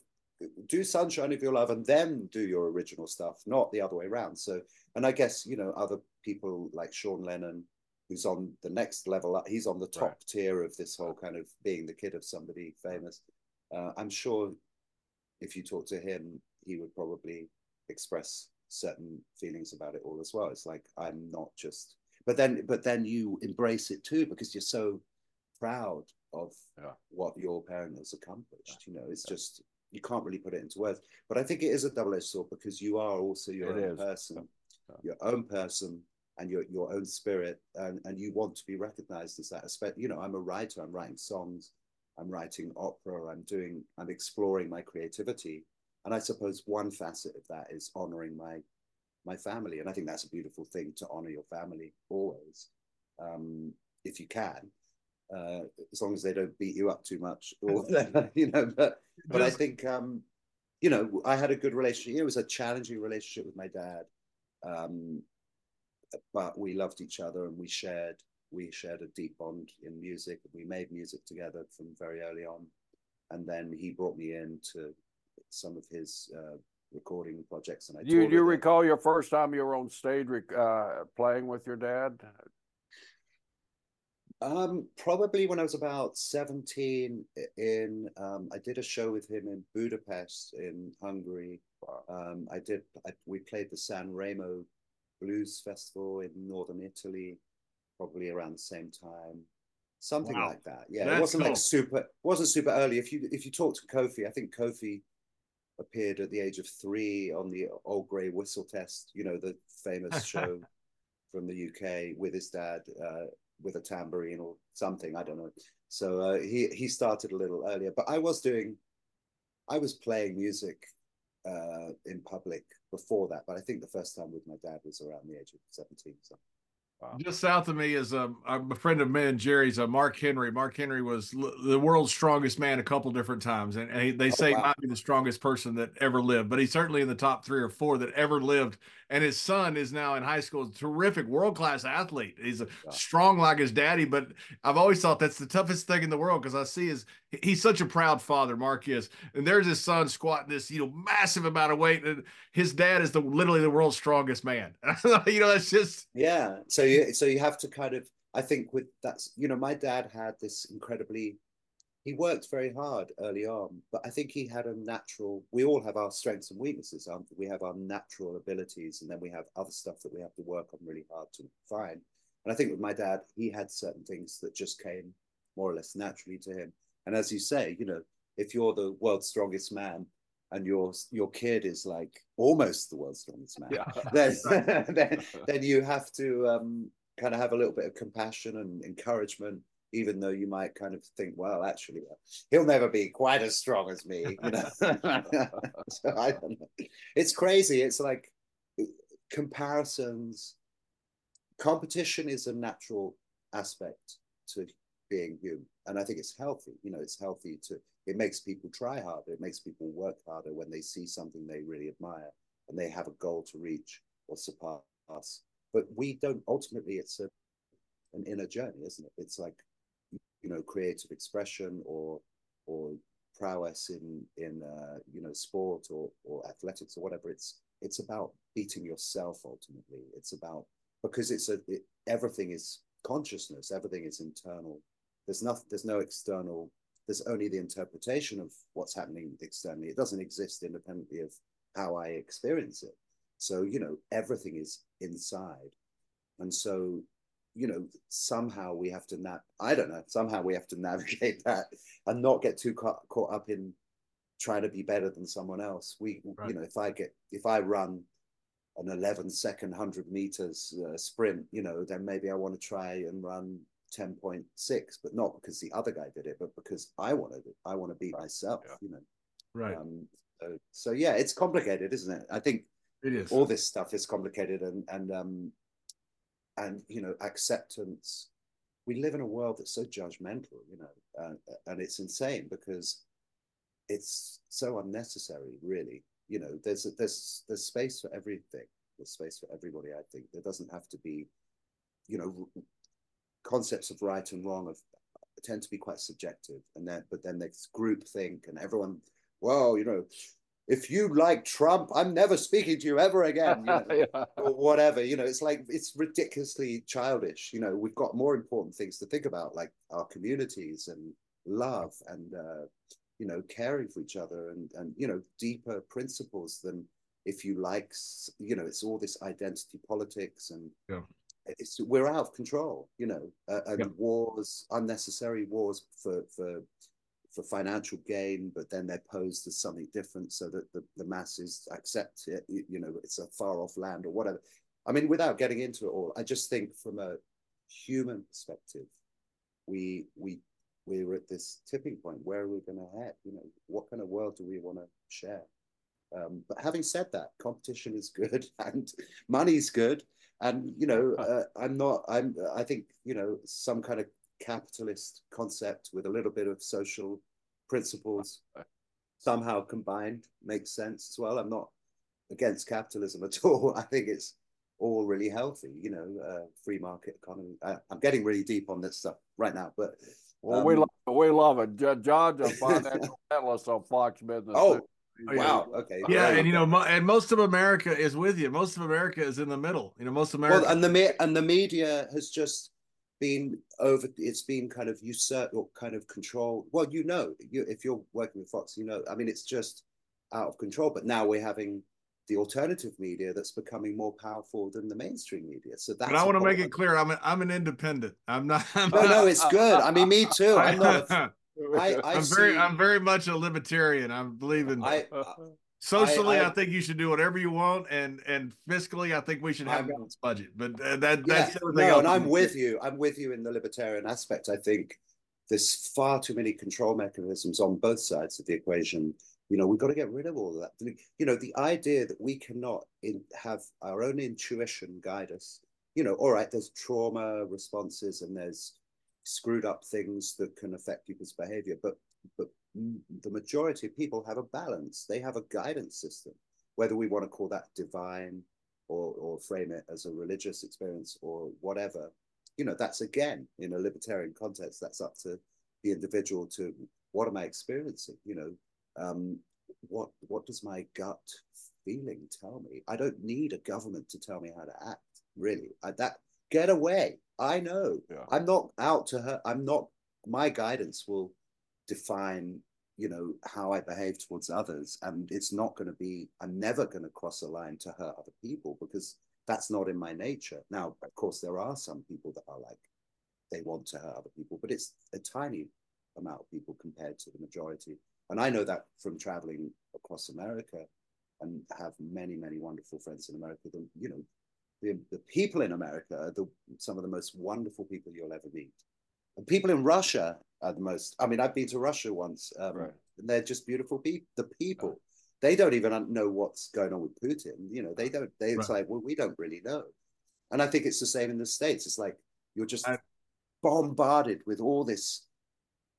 do sunshine of your love and then do your original stuff not the other way around so and i guess you know other people like sean lennon who's on the next level he's on the top right. tier of this whole kind of being the kid of somebody famous uh, i'm sure if you talk to him he would probably express certain feelings about it all as well it's like i'm not just but then but then you embrace it too because you're so proud of yeah. what your parent has accomplished. Yeah. You know, it's yeah. just you can't really put it into words. But I think it is a double-edged sword because you are also your it own is. person, your own person, and your your own spirit, and and you want to be recognized as that. Especially, You know, I'm a writer. I'm writing songs. I'm writing opera. I'm doing. I'm exploring my creativity. And I suppose one facet of that is honoring my my family, and I think that's a beautiful thing to honor your family always, um, if you can uh, as long as they don't beat you up too much or whatever, you know. But but I think um, you know I had a good relationship. It was a challenging relationship with my dad, um, but we loved each other and we shared we shared a deep bond in music. We made music together from very early on, and then he brought me in to some of his. Uh, recording projects and I do you, do you recall your first time you were on stage uh, playing with your dad um, probably when I was about 17 in, um, I did a show with him in Budapest in Hungary. Um, I did, I, we played the San Remo Blues Festival in Northern Italy, probably around the same time. Something wow. like that. Yeah. That's it wasn't cool. like super, wasn't super early. If you, if you talk to Kofi, I think Kofi appeared at the age of three on the Old Grey Whistle Test, you know, the famous show from the UK with his dad. Uh, with a tambourine or something. I don't know. So uh, he he started a little earlier, but I was doing, I was playing music uh, in public before that. But I think the first time with my dad was around the age of seventeen. So. Wow. Just south of me is um, a, a friend of mine, Jerry's, a Mark Henry. Mark Henry was l- the world's strongest man a couple different times, and, and he, they oh, say wow. might be the strongest person that ever lived. But he's certainly in the top three or four that ever lived. And his son is now in high school, a terrific, world class athlete. He's a, strong like his daddy. But I've always thought that's the toughest thing in the world because I see his he's such a proud father, Mark is, and there's his son squatting this you know massive amount of weight, and his dad is the literally the world's strongest man. you know, that's just yeah. So you so you have to kind of I think with that's you know my dad had this incredibly he worked very hard early on, but I think he had a natural. We all have our strengths and weaknesses. Um, we have our natural abilities, and then we have other stuff that we have to work on really hard to find. And I think with my dad, he had certain things that just came more or less naturally to him. And as you say, you know, if you're the world's strongest man and your your kid is like almost the world's strongest man, yeah. then, then then you have to um, kind of have a little bit of compassion and encouragement even though you might kind of think, well, actually, uh, he'll never be quite as strong as me, you know. so I don't know. It's crazy. It's like comparisons. Competition is a natural aspect to being human, and I think it's healthy. You know, it's healthy to. It makes people try harder. It makes people work harder when they see something they really admire and they have a goal to reach or surpass. But we don't. Ultimately, it's a an inner journey, isn't it? It's like you know creative expression or or prowess in in uh, you know sport or or athletics or whatever it's it's about beating yourself ultimately it's about because it's a it, everything is consciousness everything is internal there's nothing there's no external there's only the interpretation of what's happening externally. It doesn't exist independently of how i experience it. So you know everything is inside. And so you know somehow we have to nap i don't know somehow we have to navigate that and not get too caught, caught up in trying to be better than someone else. We right. you know if i get if i run an 11 second 100 meters uh, sprint you know then maybe i want to try and run 10.6 but not because the other guy did it but because i wanted it. I want to beat myself yeah. you know? Right. Um, so, so yeah it's complicated isn't it? I think it is. all this stuff is complicated and and um and you know acceptance. We live in a world that's so judgmental you know uh, and it's insane because it's so unnecessary really. You know there's there's there's space for everything. There's space for everybody i think. There doesn't have to be you know concepts of right and wrong of tend to be quite subjective and then but then there's group think and everyone well you know if you like Trump, I'm never speaking to you ever again, you know, yeah. or whatever. You know, it's like it's ridiculously childish. You know, we've got more important things to think about, like our communities and love and uh, you know caring for each other and and you know deeper principles than if you like. You know, it's all this identity politics and yeah. It's we're out of control. You know, uh, and yeah. wars, unnecessary wars for for for financial gain, but then they're posed as something different so that the, the masses accept it. You, you know, it's a far off land or whatever. I mean, without getting into it all, I just think from a human perspective, we we we're at this tipping point. Where are we going to head? You know, what kind of world do we want to share? Um, but having said that, competition is good and money's good. And you know, uh, I'm not. I'm. I think you know some kind of capitalist concept with a little bit of social principles somehow combined makes sense as well. I'm not against capitalism at all. I think it's all really healthy, you know, uh, free market economy. I, am getting really deep on this stuff right now, but well, um, we love it. We love it. John's a financial analyst on Fox Business. Oh, wow. Okay. Yeah, and you know, and most of America is with you. Most of America is in the middle. You know, most of America. Well, and the and the media has just been over it's been kind of usurped or kind of controlled well you know you, if you're working with fox you know i mean it's just out of control but now we're having the alternative media that's becoming more powerful than the mainstream media so that's but i want to make it clear i'm an, I'm an independent i'm not I'm no not, no it's good i mean me too i'm not I, I am very i'm very much a libertarian i'm believing I, Socially, I, I, I, think you should do whatever you want, and and fiscally, I think we should have a balanced budget. But uh, that yeah, that's no, and I'm with you. I'm with you in the libertarian aspect. I think there's far too many control mechanisms on both sides of the equation. You know, we've got to get rid of all of that. You know, the idea that we cannot in, have our own intuition guide us. You know, all right, there's trauma responses and there's screwed up things that can affect people's behavior, but but the majority of people have a balance. They have a guidance system, whether we want to call that divine or, or frame it as a religious experience or whatever. You know, that's again in a libertarian context, that's up to the individual to what am I experiencing? You know, um, what what does my gut feeling tell me? I don't need a government to tell me how to act. Really, I, that get away. I know. Yeah. I'm not out to her. I'm not. My guidance will define, you know, how I behave towards others, and it's not going to be. I'm never going to cross a line to hurt other people because that's not in my nature. Now, of course, there are some people that are like they want to hurt other people, but it's a tiny amount of people compared to the majority. And I know that from traveling across America and have many, many wonderful friends in America. The, you know, the, the people in America are the, some of the most wonderful people you'll ever meet. And people in Russia are the most, I mean, I've been to Russia once, um, Right. and they're just beautiful people. The people, they don't even know what's going on with Putin. You know, they don't, they, it's Right. like, well, we don't really know. And I think it's the same in the States. It's like you're just I- bombarded with all this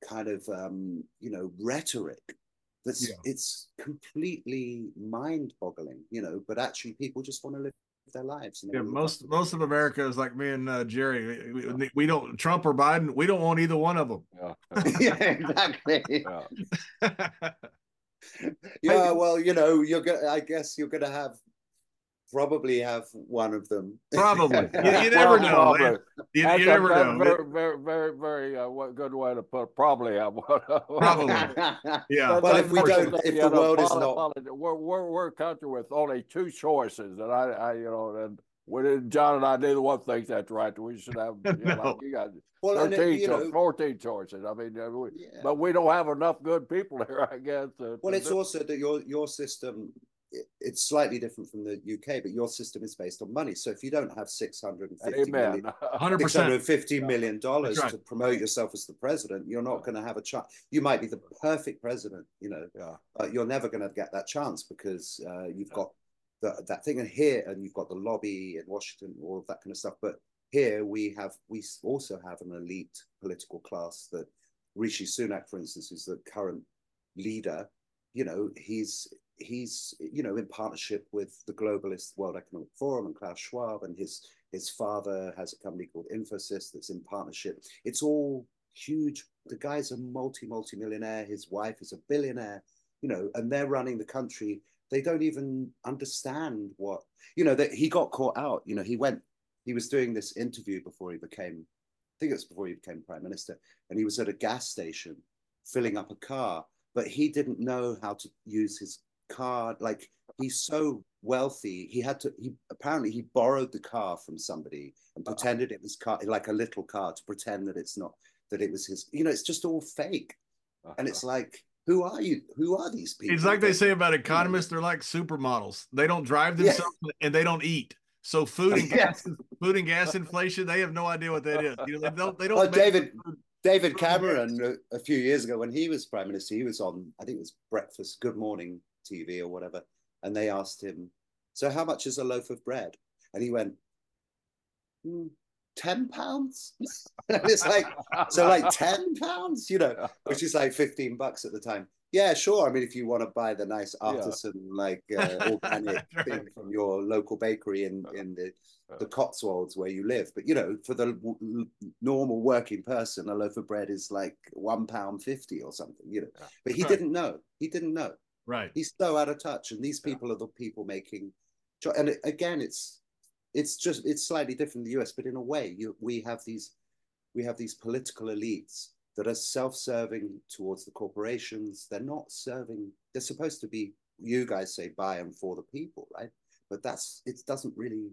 kind of um, you know rhetoric that's Yeah. it's completely mind-boggling you know but actually people just want to live their lives and they Yeah, most after most of America is like me and uh, Jerry. We, we- we don't Trump or Biden. We don't want either one of them. Yeah. yeah exactly yeah. yeah well you know you're gonna i guess you're gonna have probably have one of them Probably. You, you never Well, know. probably. man. You, you a never very, know. Very, very, very, very uh, good way to put it. Probably have one. Probably. Yeah. Well, if we don't- if you the know, world is not- poli- we're, we're, we're a country with only two choices, and I, I you know, and when John and I neither one thinks that's right. We should have, you know, No. like you got well and it- you know 14 choices. I mean, uh, we, yeah. but we don't have enough good people here, I guess. to- Well, to it's do- also that your your system it- it's slightly different from the UK, but your system is based on money. So if you don't have six hundred and fifty Amen. million, 100%. six hundred fifty million dollars right. to promote yourself as the president, you're not going to have a chance. You might be the perfect president, you know, yeah. but you're never going to get that chance because uh, you've got the, that thing in here, and you've got the lobby in Washington, all of that kind of stuff. But here we have we also have an elite political class that Rishi Sunak, for instance, is the current leader. You know, he's he's you know in partnership with the globalist World Economic Forum and Klaus Schwab, and his his father has a company called Infosys that's in partnership. It's all huge. The guy's a multi multi millionaire. His wife is a billionaire. You know, and they're running the country. They don't even understand what you know. That he got caught out. You know, he went. He was doing this interview before he became. I think it was before he became prime minister, and he was at a gas station filling up a car, but he didn't know how to use his card. Like he's so wealthy, he had to. He apparently he borrowed the car from somebody and pretended it was car, like a little car, to pretend that it's not that it was his. You know, it's just all fake, and it's uh-huh. like, who are you? Who are these people? It's like they say about economists, they're like supermodels. They don't drive Yeah. themselves and they don't eat. So food and Yeah. gas, food and gas inflation, they have no idea what that is. You know, they don't. They don't. Oh, make David, food. David Cameron, a, a few years ago when he was prime minister, he was on, I think it was Breakfast, Good Morning TV or whatever, and they asked him, "So how much is a loaf of bread?" And he went, "Hmm, 10 pounds." and it's like, so like ten pounds, you know, which is like fifteen bucks at the time. Yeah, sure. I mean, if you want to buy the nice artisan, like uh, organic thing from your local bakery in in the the Cotswolds where you live, but you know, for the w- normal working person, a loaf of bread is like one pound fifty or something. You know, Yeah. but he Right. didn't know. He didn't know. Right. He's so out of touch, and these Yeah. people are the people making. And it- again, it's it's just it's slightly different in the US, but in a way, you we have these we have these political elites that are self-serving towards the corporations. They're not serving. They're supposed to be. You guys say by and for the people, right? But that's it. Doesn't really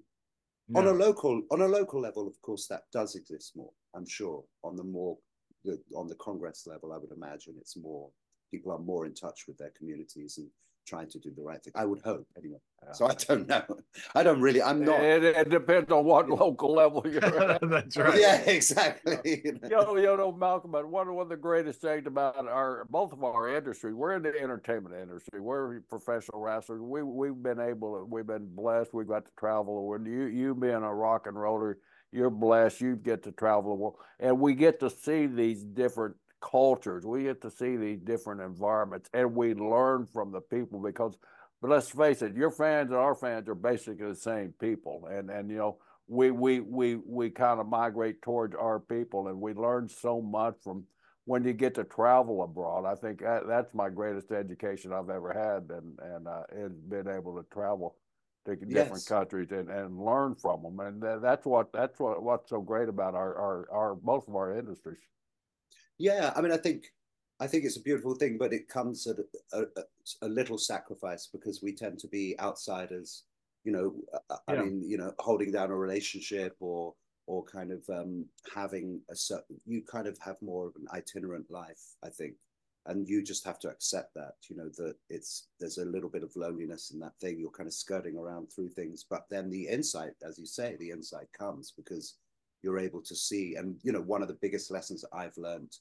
on a local on a local level. Of course, that does exist more. I'm sure on the more the, on the Congress level, I would imagine it's more people are more in touch with their communities and trying to do the right thing. I would hope anyway. Yeah. So I don't know. I don't really. I'm not. It, it depends on what local level you're at. That's right. Yeah, exactly. you know. you know, Malcolm, but one, one of the greatest things about our both of our industry, we're in the entertainment industry. We're professional wrestlers. We we've been able, to, we've been blessed. We've got to travel. When you you being a rock and roller, you're blessed. You get to travel the world, and we get to see these different cultures. We get to see these different environments, and we learn from the people because. But let's face it, your fans and our fans are basically the same people, and and you know we we we we kind of migrate towards our people and we learn so much from when you get to travel abroad i think that, that's my greatest education i've ever had and and uh, is being able to travel to different Yes. countries and, and learn from them. And that's what that's what what's so great about our our, our most of our industries. Yeah, I mean, I think I think it's a beautiful thing, but it comes at a, a, a little sacrifice because we tend to be outsiders. You know, I- I Yeah. mean, you know, holding down a relationship or or kind of um, having a certain. You kind of have more of an itinerant life, I think, and you just have to accept that. You know that it's there's a little bit of loneliness in that thing. You're kind of skirting around through things, but then the insight, as you say, the insight comes because you're able to see. And you know, one of the biggest lessons that I've learned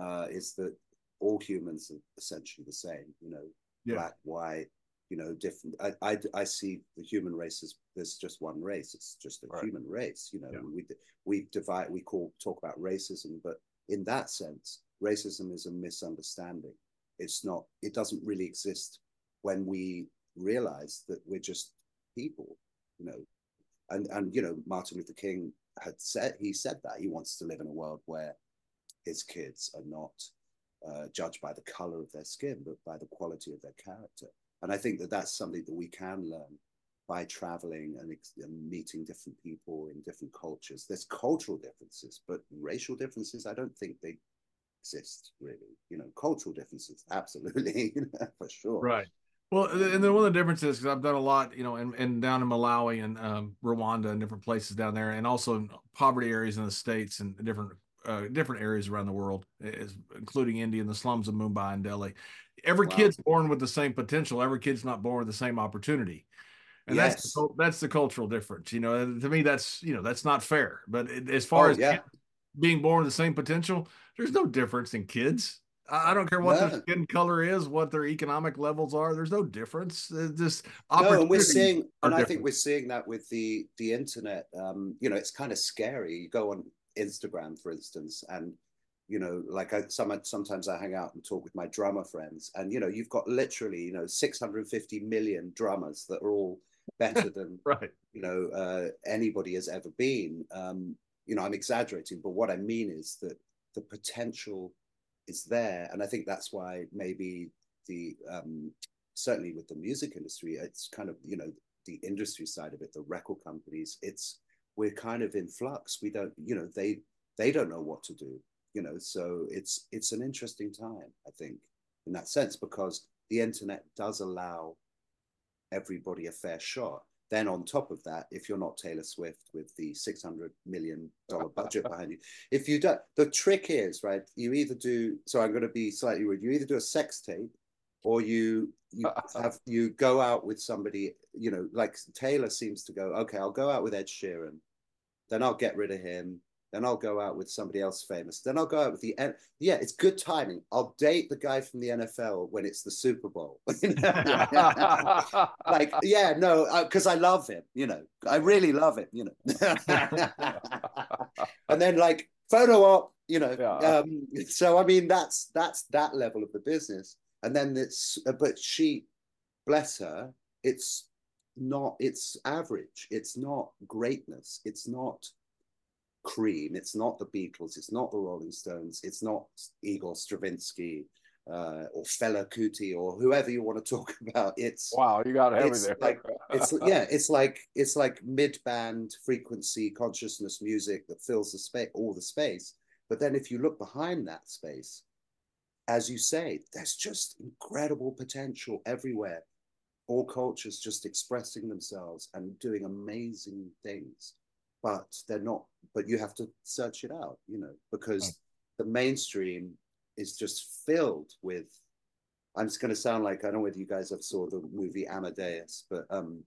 uh, is that all humans are essentially the same. You know, Yeah. black, white, you know, different. I, I, I see the human race as there's just one race. It's just a Right. human race. You know, Yeah. we we divide. We call talk about racism, but in that sense, racism is a misunderstanding. It's not. It doesn't really exist when we realize that we're just people. You know, and and you know, Martin Luther King had said he said that he wants to live in a world where his kids are not uh, judged by the color of their skin, but by the quality of their character. And I think that that's something that we can learn by traveling and, and meeting different people in different cultures. There's cultural differences, but racial differences, I don't think they exist really. You know, cultural differences, absolutely, for sure. Right. Well, and then one of the differences, because I've done a lot, you know, and, and down in Malawi and um, Rwanda and different places down there, and also in poverty areas in the states and different uh, different areas around the world, is, including India and the slums of Mumbai and Delhi. Every Wow. kid's born with the same potential. Every kid's not born with the same opportunity, and that's the, that's the cultural difference. You know, to me, that's you know that's not fair. But as far Oh, as yeah. being born with the same potential, there's no difference in kids. I don't care what their skin color is, what their economic levels are. There's no difference. It's just No, and we're seeing, and I think we're seeing that with the the internet. Um, you know, it's kind of scary. You go on Instagram, for instance, and you know, like I some sometimes I hang out and talk with my drummer friends, and you know, you've got literally, you know, 650 million drummers that are all better than right. you know uh, anybody has ever been. Um, you know, I'm exaggerating, but what I mean is that the potential is there, and I think that's why maybe the um, certainly with the music industry, it's kind of you know the industry side of it, the record companies, it's we're kind of in flux. We don't, you know, they they don't know what to do, you know. So it's it's an interesting time, I think, in that sense, because the internet does allow everybody a fair shot. Then on top of that, if you're not Taylor Swift with the six hundred million dollar budget behind you, if you don't, the trick is right. You either do. So I'm going to be slightly rude. You either do a sex tape, or you you have you go out with somebody. You know, like Taylor seems to go. Okay, I'll go out with Ed Sheeran, then I'll get rid of him. Then I'll go out with somebody else famous. Then I'll go out with the N- yeah. It's good timing. I'll date the guy from the NFL when it's the Super Bowl. Like yeah no because i love him you know i really love him you know and then like photo op you know Yeah. um so i mean that's that's that level of the business and then it's but she bless her it's not it's average it's not greatness it's not cream it's not the beatles it's not the rolling stones it's not igor stravinsky uh, or Fela Kuti or whoever you want to talk about. It's wow, you got heavy It's there. like- it's yeah, it's like it's like mid-band frequency consciousness music that fills the space, all the space. But then if you look behind that space, as you say, there's just incredible potential everywhere. All cultures just expressing themselves and doing amazing things, but they're not. But you have to search it out, you know, because the mainstream is just filled with I'm just going to sound like I don't know whether you guys have saw the movie Amadeus, but um,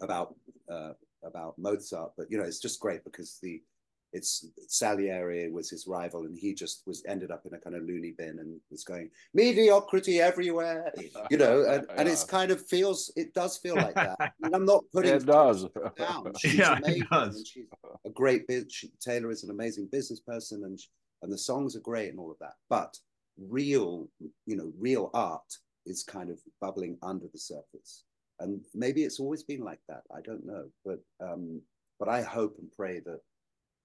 about uh, about Mozart. But you know, it's just great because the it's Salieri was his rival, and he just was ended up in a kind of loony bin and was going mediocrity everywhere, you know. And, and it's kind of feels it does feel like that. And I'm not putting it does. down. She's Yeah, it does. And she's a great bit. She, Taylor is an amazing business person, and sh- and the songs are great and all of that. But real, you know, real art is kind of bubbling under the surface, and maybe it's always been like that. I don't know, but um, but I hope and pray that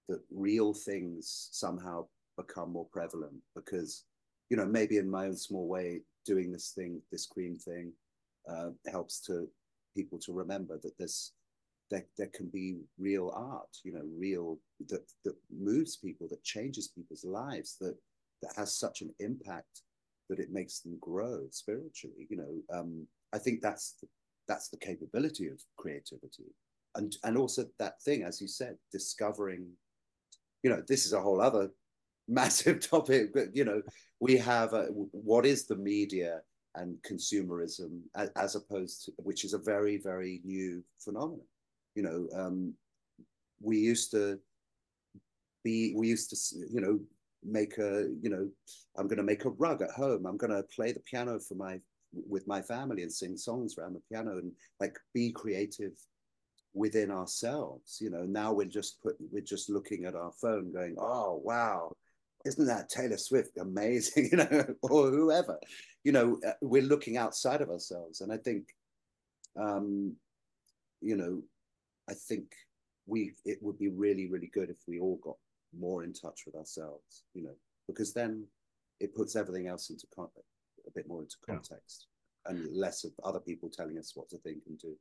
that real things somehow become more prevalent because you know maybe in my own small way doing this thing this cream thing uh, helps to people to remember that this there, there can be real art, you know, real that that moves people, that changes people's lives, that that has such an impact that it makes them grow spiritually. You know, um, I think that's the, that's the capability of creativity, and and also that thing, as you said, discovering. You know, this is a whole other massive topic, but you know, we have a, what is the media and consumerism as, as, opposed to which is a very very new phenomenon. You know um, we used to be we used to you know make a you know i'm going to make a rug at home. I'm going to play the piano for my with my family and sing songs around the piano and like be creative within ourselves you know now we're just put we're just looking at our phone going oh wow isn't that taylor swift amazing you know or whoever you know uh, we're looking outside of ourselves and i think um you know I think we it would be really really good if we all got more in touch with ourselves, you know, because then it puts everything else into context, a bit more into context, yeah. and less of other people telling us what to think and do.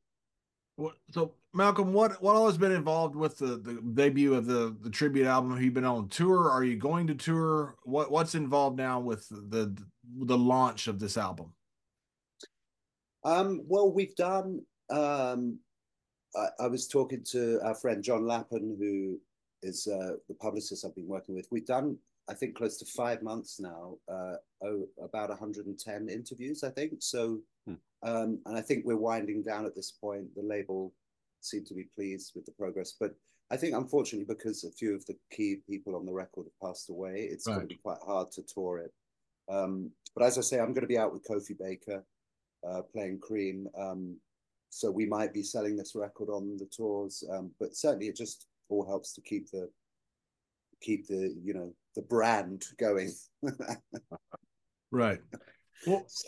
So Malcolm, what what all has been involved with the, the debut of the the tribute album? Have you been on tour? Are you going to tour? What what's involved now with the the launch of this album? Um, well, we've done um, I, I, was talking to our friend John Lappin, who is uh, the publicist I've been working with. We've done, I think, close to five months now, uh, oh, about 110 interviews, I think. So, hmm. um, and I think we're winding down at this point. The label seemed to be pleased with the progress, but I think, unfortunately, because a few of the key people on the record have passed away, it's right. going to be quite hard to tour it. Um, but as I say, I'm going to be out with Kofi Baker uh, playing Cream. Um, so we might be selling this record on the tours um, but certainly it just all helps to keep the keep the you know the brand going right well so,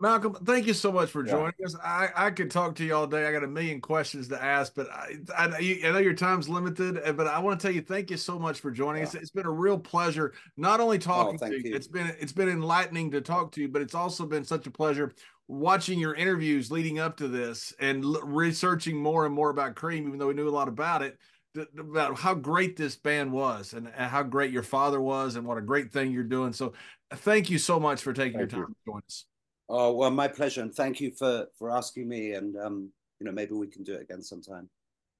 malcolm, thank you so much for joining yeah. us i i could talk to you all day i got a million questions to ask but i i, I know your time's limited uh, but i want to tell you thank you so much for joining yeah. us it's been a real pleasure not only oh, talking oh, to you, you it's been it's been enlightening to talk to you but it's also been such a pleasure watching your interviews leading up to this and l- researching more and more about Cream, even though we knew a lot about it, about how great this band was and, and, how great your father was and what a great thing you're doing. So thank you so much for taking thank your time you. to join us. Oh, well, my pleasure. And thank you for, for asking me. And, um, you know, maybe we can do it again sometime.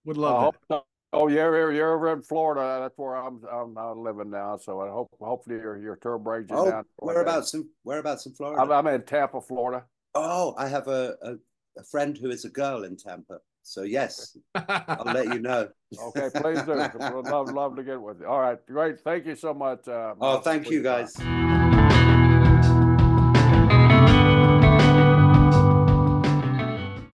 Would love uh, Oh, you're you're over in Florida. That's where I'm I'm living now. So I hope hopefully your your tour brings you oh, down. Whereabouts in whereabouts in Florida? I'm, I'm in Tampa, Florida. Oh, I have a, a, a friend who is a girl in Tampa. So yes, I'll let you know. Okay, please do. We'd love love to get with you. All right, great. Thank you so much. Uh, oh, thank you guys.